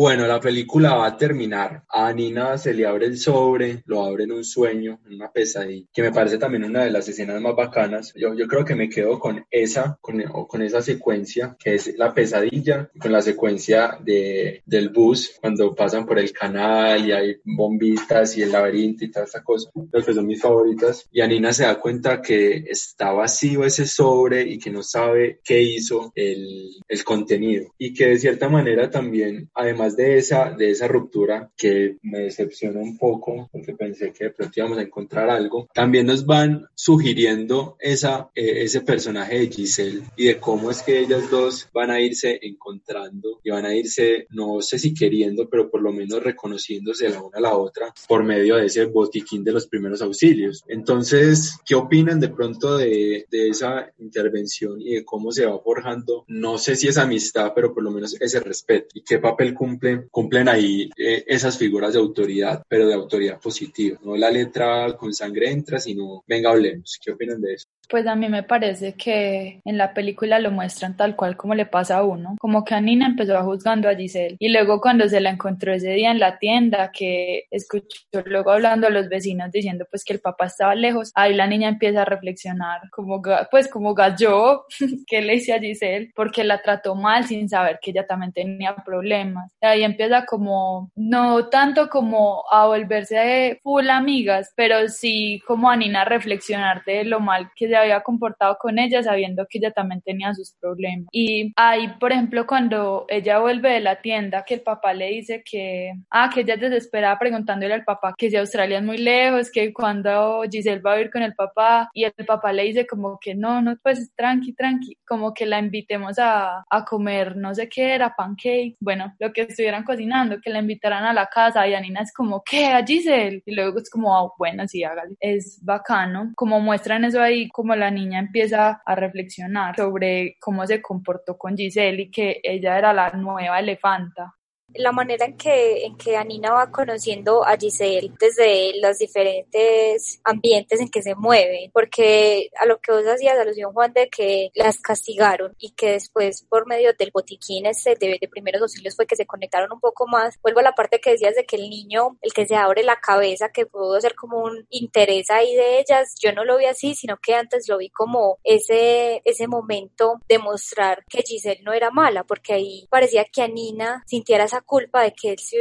Bueno, la película va a terminar. A Nina se le abre el sobre, lo abre en un sueño, en una pesadilla, que me parece también una de las escenas más bacanas. Yo, yo creo que me quedo con esa, con, con esa secuencia, que es la pesadilla, con la secuencia de, del bus, cuando pasan por el canal y hay bombitas y el laberinto y toda esta cosa, creo que son mis favoritas. Y a Nina se da cuenta que está vacío ese sobre y que no sabe qué hizo el, el contenido. Y que de cierta manera también, además de de esa, de esa ruptura que me decepcionó un poco porque pensé que de pronto íbamos a encontrar algo, también nos van sugiriendo esa, eh, ese personaje de Giselle y de cómo es que ellas dos van a irse encontrando y van a irse, no sé si queriendo, pero por lo menos reconociéndose la una a la otra por medio de ese botiquín de los primeros auxilios. Entonces, ¿qué opinan de pronto de, de esa intervención y de cómo se va forjando? No sé si es amistad, pero por lo menos ese respeto y qué papel cumple cumplen, ahí eh, esas figuras de autoridad, pero de autoridad positiva. No la letra con sangre entra, sino venga, hablemos. ¿Qué opinan de eso? Pues a mí me parece que en la película lo muestran tal cual como le pasa a uno, como que a Nina empezó a juzgando a Giselle y luego cuando se la encontró ese día en la tienda que escuchó luego hablando a los vecinos diciendo pues que el papá estaba lejos, ahí la niña empieza a reflexionar como pues como gallo que le hice a Giselle porque la trató mal sin saber que ella también tenía problemas. Ahí empieza como no tanto como a volverse full amigas, pero sí como a Nina reflexionar de lo mal que se había comportado con ella sabiendo que ella también tenía sus problemas. Y ahí, por ejemplo, cuando ella vuelve de la tienda, que el papá le dice que, ah, que ella es desesperada preguntándole al papá que si Australia es muy lejos, que cuando Giselle va a ir con el papá, y el papá le dice como que no, no, pues tranqui, tranqui, como que la invitemos a, a comer, no sé qué era, pancake, bueno, lo que estuvieran cocinando, que la invitaran a la casa, y Anina es como, ¿qué? A Giselle, y luego es como, ah, bueno, sí, hágale, es bacano, como muestran eso ahí, como la niña empieza a reflexionar sobre cómo se comportó con Giselle y que ella era la nueva elefanta la manera en que, en que Anina va conociendo a Giselle desde los diferentes ambientes en que se mueve, porque a lo que vos hacías alusión, Juan, de que las castigaron y que después por medio del botiquín ese de, de primeros auxilios fue que se conectaron un poco más. Vuelvo a la parte que decías de que el niño, el que se abre la cabeza, que pudo ser como un interés ahí de ellas, yo no lo vi así, sino que antes lo vi como ese, ese momento de mostrar que Giselle no era mala, porque ahí parecía que Anina sintiera esa culpa de que él se,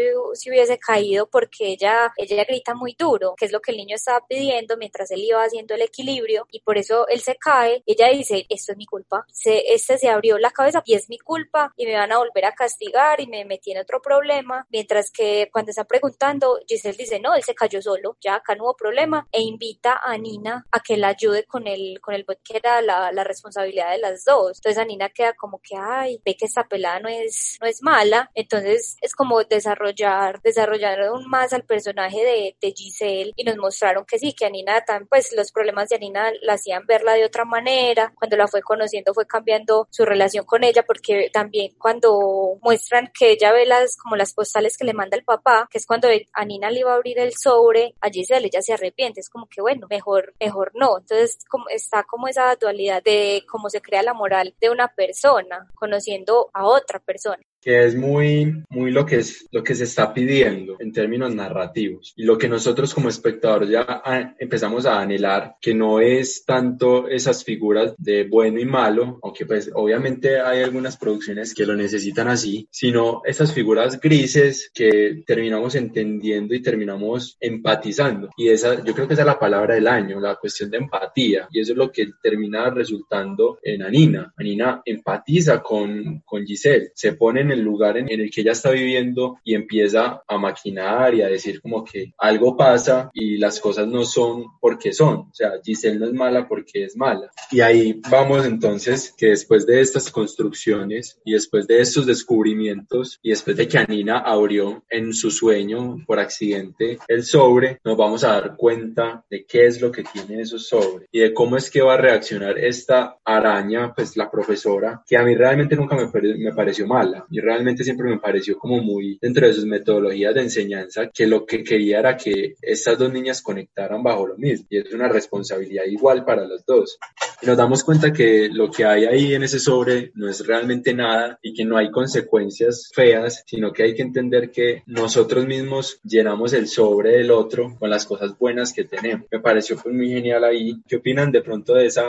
hubiese caído porque ella, ella grita muy duro, que es lo que el niño estaba pidiendo mientras él iba haciendo el equilibrio y por eso él se cae. Ella dice, esto es mi culpa, se, este se abrió la cabeza y es mi culpa y me van a volver a castigar y me metí en otro problema, mientras que cuando está preguntando, Giselle dice, no, él se cayó solo, ya acá no hubo problema e invita a Nina a que la ayude con el, con el bot que era la, la responsabilidad de las dos. Entonces a Nina queda como que, ay, ve que esta pelada no es, no es mala, entonces es como desarrollar, desarrollar aún más al personaje de, de Giselle y nos mostraron que sí, que Anina, pues los problemas de Anina la hacían verla de otra manera, cuando la fue conociendo fue cambiando su relación con ella porque también cuando muestran que ella ve las, como las postales que le manda el papá, que es cuando Anina le iba a abrir el sobre a Giselle, ella se arrepiente, es como que bueno, mejor, mejor no, entonces como, está como esa dualidad de cómo se crea la moral de una persona, conociendo a otra persona que es muy, muy lo que es, lo que se está pidiendo en términos narrativos y lo que nosotros como espectadores ya empezamos a anhelar, que no es tanto esas figuras de bueno y malo, aunque pues obviamente hay algunas producciones que lo necesitan así, sino esas figuras grises que terminamos entendiendo y terminamos empatizando. Y esa, yo creo que esa es la palabra del año, la cuestión de empatía. Y eso es lo que termina resultando en Anina. Anina empatiza con, con Giselle, se pone el lugar en, el que ella está viviendo y empieza a maquinar y a decir como que algo pasa y las cosas no son porque son. O sea, Giselle no es mala porque es mala. Y ahí vamos entonces que después de estas construcciones y después de estos descubrimientos y después de que Anina abrió en su sueño por accidente el sobre, nos vamos a dar cuenta de qué es lo que tiene esos sobres y de cómo es que va a reaccionar esta araña, pues la profesora, que a mí realmente nunca me, me pareció mala. Y realmente siempre me pareció como muy dentro de sus metodologías de enseñanza que lo que quería era que estas dos niñas conectaran bajo lo mismo y es una responsabilidad igual para los dos. Y nos damos cuenta que lo que hay ahí en ese sobre no es realmente nada y que no hay consecuencias feas, sino que hay que entender que nosotros mismos llenamos el sobre del otro con las cosas buenas que tenemos. Me pareció pues muy genial ahí. ¿Qué opinan de pronto de esa,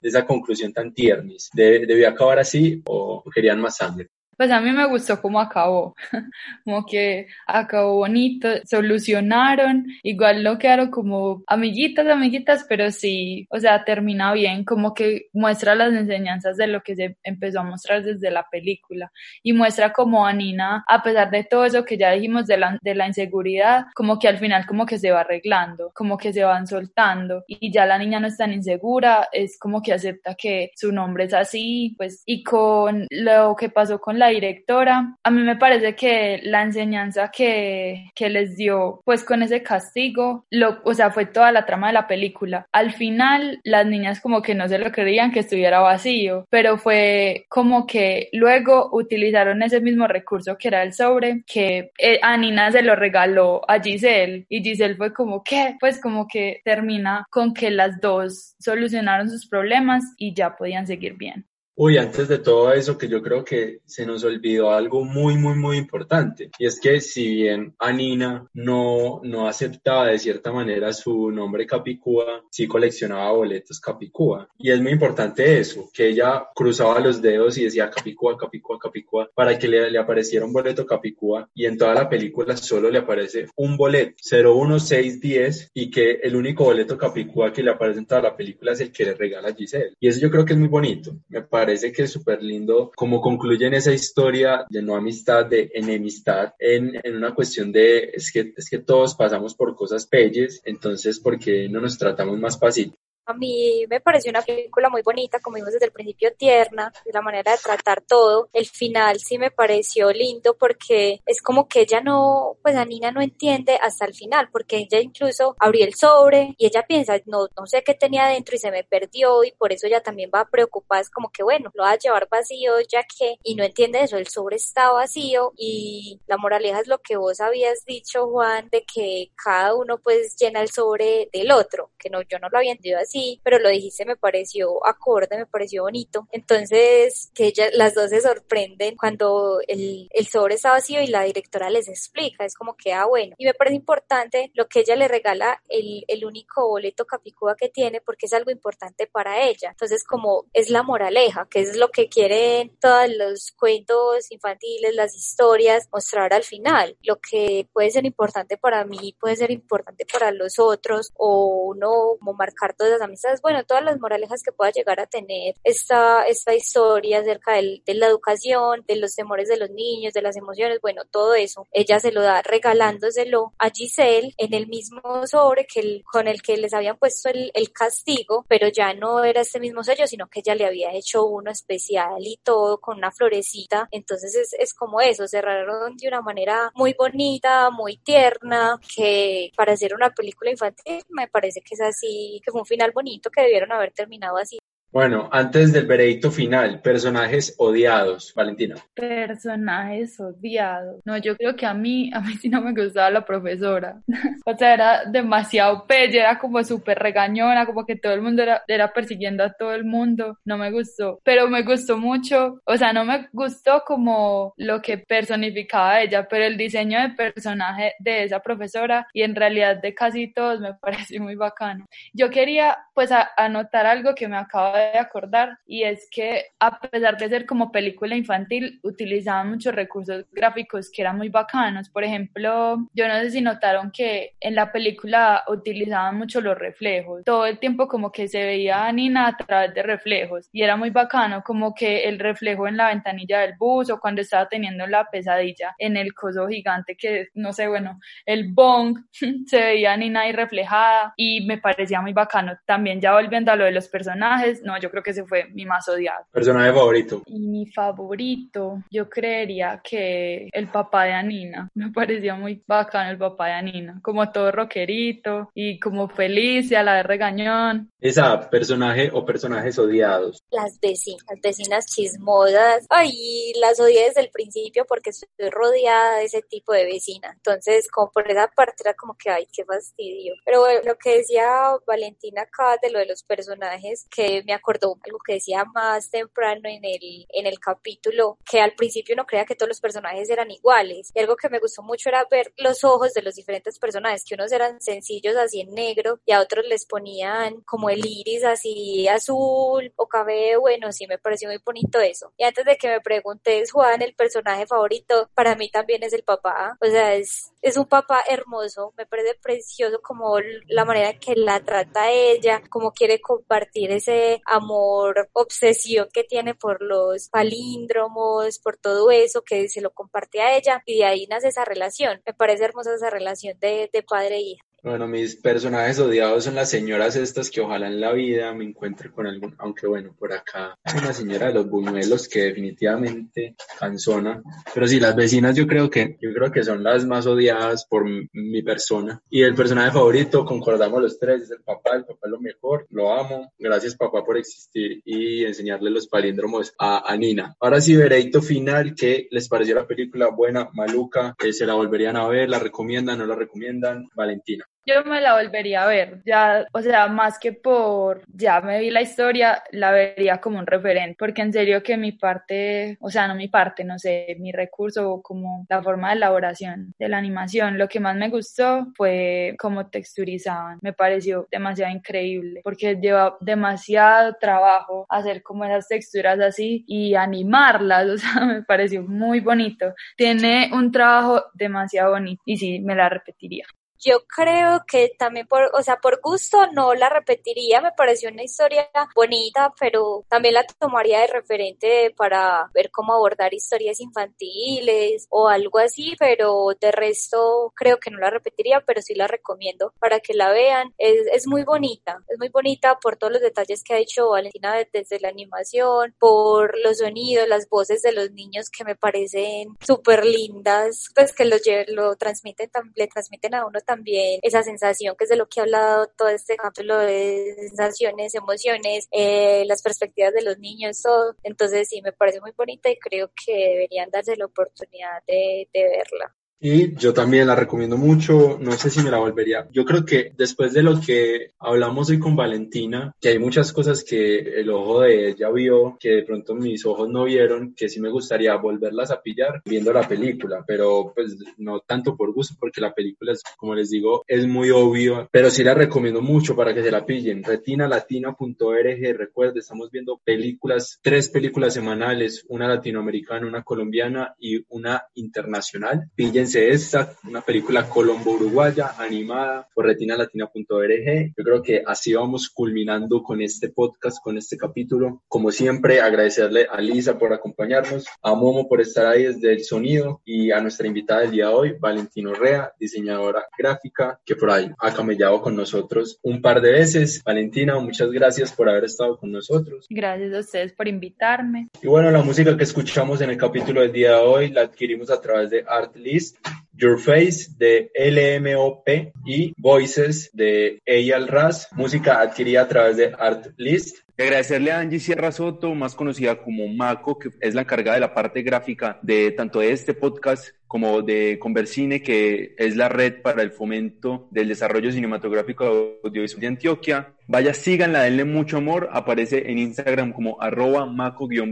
de esa conclusión tan tiernis? ¿Debía acabar así o querían más sangre? Pues a mí me gustó cómo acabó, como que acabó bonito, solucionaron, igual no quedaron como amiguitas, amiguitas, pero sí, o sea, termina bien, como que muestra las enseñanzas de lo que se empezó a mostrar desde la película. Y muestra como a Nina, a pesar de todo eso que ya dijimos de la, de la inseguridad, como que al final como que se va arreglando, como que se van soltando. Y ya la niña no es tan insegura, es como que acepta que su nombre es así, pues, y con lo que pasó con la directora. A mí me parece que la enseñanza que, que les dio, pues con ese castigo, lo, o sea, fue toda la trama de la película. Al final, las niñas como que no se lo creían que estuviera vacío, pero fue como que luego utilizaron ese mismo recurso que era el sobre, que eh, a Nina se lo regaló a Giselle y Giselle fue como que, pues como que termina con que las dos solucionaron sus problemas y ya podían seguir bien. Uy, antes de todo eso, que yo creo que se nos olvidó algo muy, muy, muy importante. Y es que si bien Anina no, no aceptaba de cierta manera su nombre Capicúa, sí coleccionaba boletos Capicúa. Y es muy importante eso, que ella cruzaba los dedos y decía Capicúa, Capicúa, Capicúa, para que le, le apareciera un boleto Capicúa. Y en toda la película solo le aparece un boleto, 01610, y que el único boleto Capicúa que le aparece en toda la película es el que le regala Giselle. Y eso yo creo que es muy bonito. Me parece parece que es súper lindo como concluyen esa historia de no amistad, de enemistad, en, en, una cuestión de es que, es que todos pasamos por cosas pelles, entonces, ¿por qué no nos tratamos más fácil? A mí me pareció una película muy bonita, como vimos desde el principio, tierna, la manera de tratar todo. El final sí me pareció lindo porque es como que ella no, pues a Nina no entiende hasta el final, porque ella incluso abrió el sobre y ella piensa, no, no sé qué tenía dentro y se me perdió y por eso ella también va preocupada, es como que bueno, lo va a llevar vacío ya que, y no entiende eso, el sobre está vacío y la moraleja es lo que vos habías dicho, Juan, de que cada uno pues llena el sobre del otro, que no, yo no lo había entendido así, pero lo dijiste, me pareció acorde, me pareció bonito. Entonces, que ella, las dos se sorprenden cuando el, el sobre está vacío y la directora les explica, es como que, ah, bueno, y me parece importante lo que ella le regala el, el único boleto capicúa que tiene porque es algo importante para ella. Entonces, como es la moraleja, que es lo que quieren todos los cuentos infantiles, las historias, mostrar al final. Lo que puede ser importante para mí puede ser importante para los otros o uno como marcar todas las amistades, bueno, todas las moralejas que pueda llegar a tener esta, esta historia acerca del, de la educación, de los temores de los niños, de las emociones, bueno, todo eso, ella se lo da regalándoselo a Giselle en el mismo sobre que el, con el que les habían puesto el, el castigo, pero ya no era este mismo sello, sino que ella le había hecho uno especial y todo con una florecita, entonces es, es como eso, cerraron de una manera muy bonita, muy tierna, que para hacer una película infantil me parece que es así, que fue un final bonito que debieron haber terminado así. Bueno, antes del veredicto final, personajes odiados, Valentina. Personajes odiados. No, yo creo que a mí, a mí sí no me gustaba la profesora. o sea, era demasiado pelle, era como súper regañona, como que todo el mundo era, era persiguiendo a todo el mundo. No me gustó, pero me gustó mucho. O sea, no me gustó como lo que personificaba ella, pero el diseño de personaje de esa profesora y en realidad de casi todos me pareció muy bacano. Yo quería pues anotar algo que me acaba de de acordar y es que a pesar de ser como película infantil utilizaban muchos recursos gráficos que eran muy bacanos. Por ejemplo, yo no sé si notaron que en la película utilizaban mucho los reflejos. Todo el tiempo como que se veía a Nina a través de reflejos y era muy bacano como que el reflejo en la ventanilla del bus o cuando estaba teniendo la pesadilla en el coso gigante que no sé, bueno, el bong se veía a Nina ahí reflejada y me parecía muy bacano. También ya volviendo a lo de los personajes, no, yo creo que ese fue mi más odiado. ¿Personaje favorito? Y mi favorito, yo creería que el papá de Anina. Me parecía muy bacano el papá de Anina, como todo rockerito y como feliz y a la de regañón. Esa personaje o personajes odiados. Las vecinas, las vecinas chismosas. Ay, las odié desde el principio porque estoy rodeada de ese tipo de vecina. Entonces, como por esa parte era como que, ay, qué fastidio. Pero bueno, lo que decía Valentina acá de lo de los personajes, que me acordó algo que decía más temprano en el, en el capítulo, que al principio no creía que todos los personajes eran iguales. Y algo que me gustó mucho era ver los ojos de los diferentes personajes, que unos eran sencillos así en negro y a otros les ponían como el iris así azul o café. Bueno, sí me pareció muy bonito eso. Y antes de que me preguntes, Juan, el personaje favorito, para mí también es el papá. O sea, es, es un papá hermoso, me parece precioso como la manera que la trata ella, como quiere compartir ese amor, obsesión que tiene por los palíndromos, por todo eso, que se lo comparte a ella y de ahí nace esa relación. Me parece hermosa esa relación de, de padre e hija. Bueno, mis personajes odiados son las señoras estas que ojalá en la vida me encuentre con algún, aunque bueno, por acá una señora de los buñuelos que definitivamente cansona, pero sí, las vecinas yo creo que, yo creo que son las más odiadas por mi, persona. Y el personaje favorito, concordamos los tres, es el papá, el papá es lo mejor, lo amo, gracias papá por existir y enseñarle los palíndromos a, a Nina. Ahora sí, veredicto final, ¿qué les pareció la película? Buena, maluca, eh, se la volverían a ver, la recomiendan, no la recomiendan, Valentina. Yo me la volvería a ver, ya, o sea, más que por, ya me vi la historia, la vería como un referente, porque en serio que mi parte, o sea, no mi parte, no sé, mi recurso, como la forma de elaboración de la animación, lo que más me gustó fue cómo texturizaban, me pareció demasiado increíble, porque lleva demasiado trabajo hacer como esas texturas así y animarlas, o sea, me pareció muy bonito, tiene un trabajo demasiado bonito y sí, me la repetiría. Yo creo que también por, o sea, por gusto no la repetiría, me pareció una historia bonita, pero también la tomaría de referente para ver cómo abordar historias infantiles o algo así, pero de resto creo que no la repetiría, pero sí la recomiendo para que la vean. Es, es muy bonita, es muy bonita por todos los detalles que ha hecho Valentina desde la animación, por los sonidos, las voces de los niños que me parecen súper lindas, pues que lo, lo transmiten, le transmiten a uno también esa sensación que es de lo que ha hablado todo este capítulo de sensaciones, emociones, eh, las perspectivas de los niños, todo. Entonces sí, me parece muy bonita y creo que deberían darse la oportunidad de, de verla. Y yo también la recomiendo mucho, no sé si me la volvería. Yo creo que después de lo que hablamos hoy con Valentina, que hay muchas cosas que el ojo de ella vio, que de pronto mis ojos no vieron, que sí me gustaría volverlas a pillar viendo la película, pero pues no tanto por gusto, porque la película, es, como les digo, es muy obvio, pero sí la recomiendo mucho para que se la pillen. Retinalatina.org, recuerde, estamos viendo películas, tres películas semanales, una latinoamericana, una colombiana y una internacional. Pillen esta, una película colombo-uruguaya animada por retinalatina.org. Yo creo que así vamos culminando con este podcast, con este capítulo. Como siempre, agradecerle a Lisa por acompañarnos, a Momo por estar ahí desde el sonido y a nuestra invitada del día de hoy, Valentino Rea, diseñadora gráfica, que por ahí ha camellado con nosotros un par de veces. Valentina, muchas gracias por haber estado con nosotros. Gracias a ustedes por invitarme. Y bueno, la música que escuchamos en el capítulo del día de hoy la adquirimos a través de Artlist Your Face de LMOP y Voices de Eyal Raz, música adquirida a través de Artlist. Agradecerle a Angie Sierra Soto, más conocida como Maco, que es la encargada de la parte gráfica de tanto de este podcast como de Conversine, que es la red para el fomento del desarrollo cinematográfico audiovisual de Antioquia. Vaya, síganla, denle mucho amor. Aparece en Instagram como arroba maco-sktsh,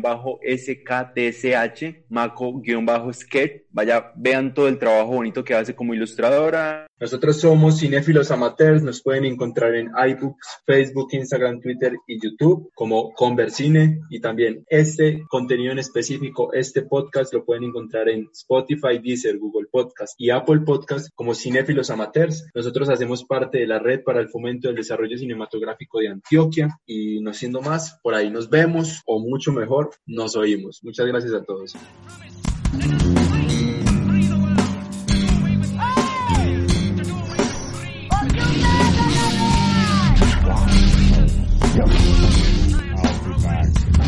maco-sketch. Vaya, vean todo el trabajo bonito que hace como ilustradora. Nosotros somos cinéfilos amateurs, nos pueden encontrar en iBooks, Facebook, Instagram, Twitter y YouTube como Conversine y también este contenido en específico, este podcast lo pueden encontrar en Spotify, Deezer, Google Podcast y Apple Podcast como cinéfilos amateurs. Nosotros hacemos parte de la red para el fomento del desarrollo cinematográfico de Antioquia y no siendo más, por ahí nos vemos o mucho mejor, nos oímos. Muchas gracias a todos.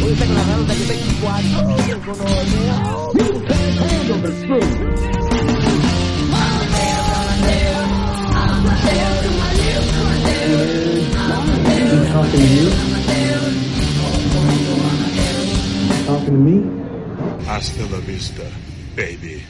Hoy está la ruta que 24 con Talking to you? Talking to me? Hasta la vista, baby.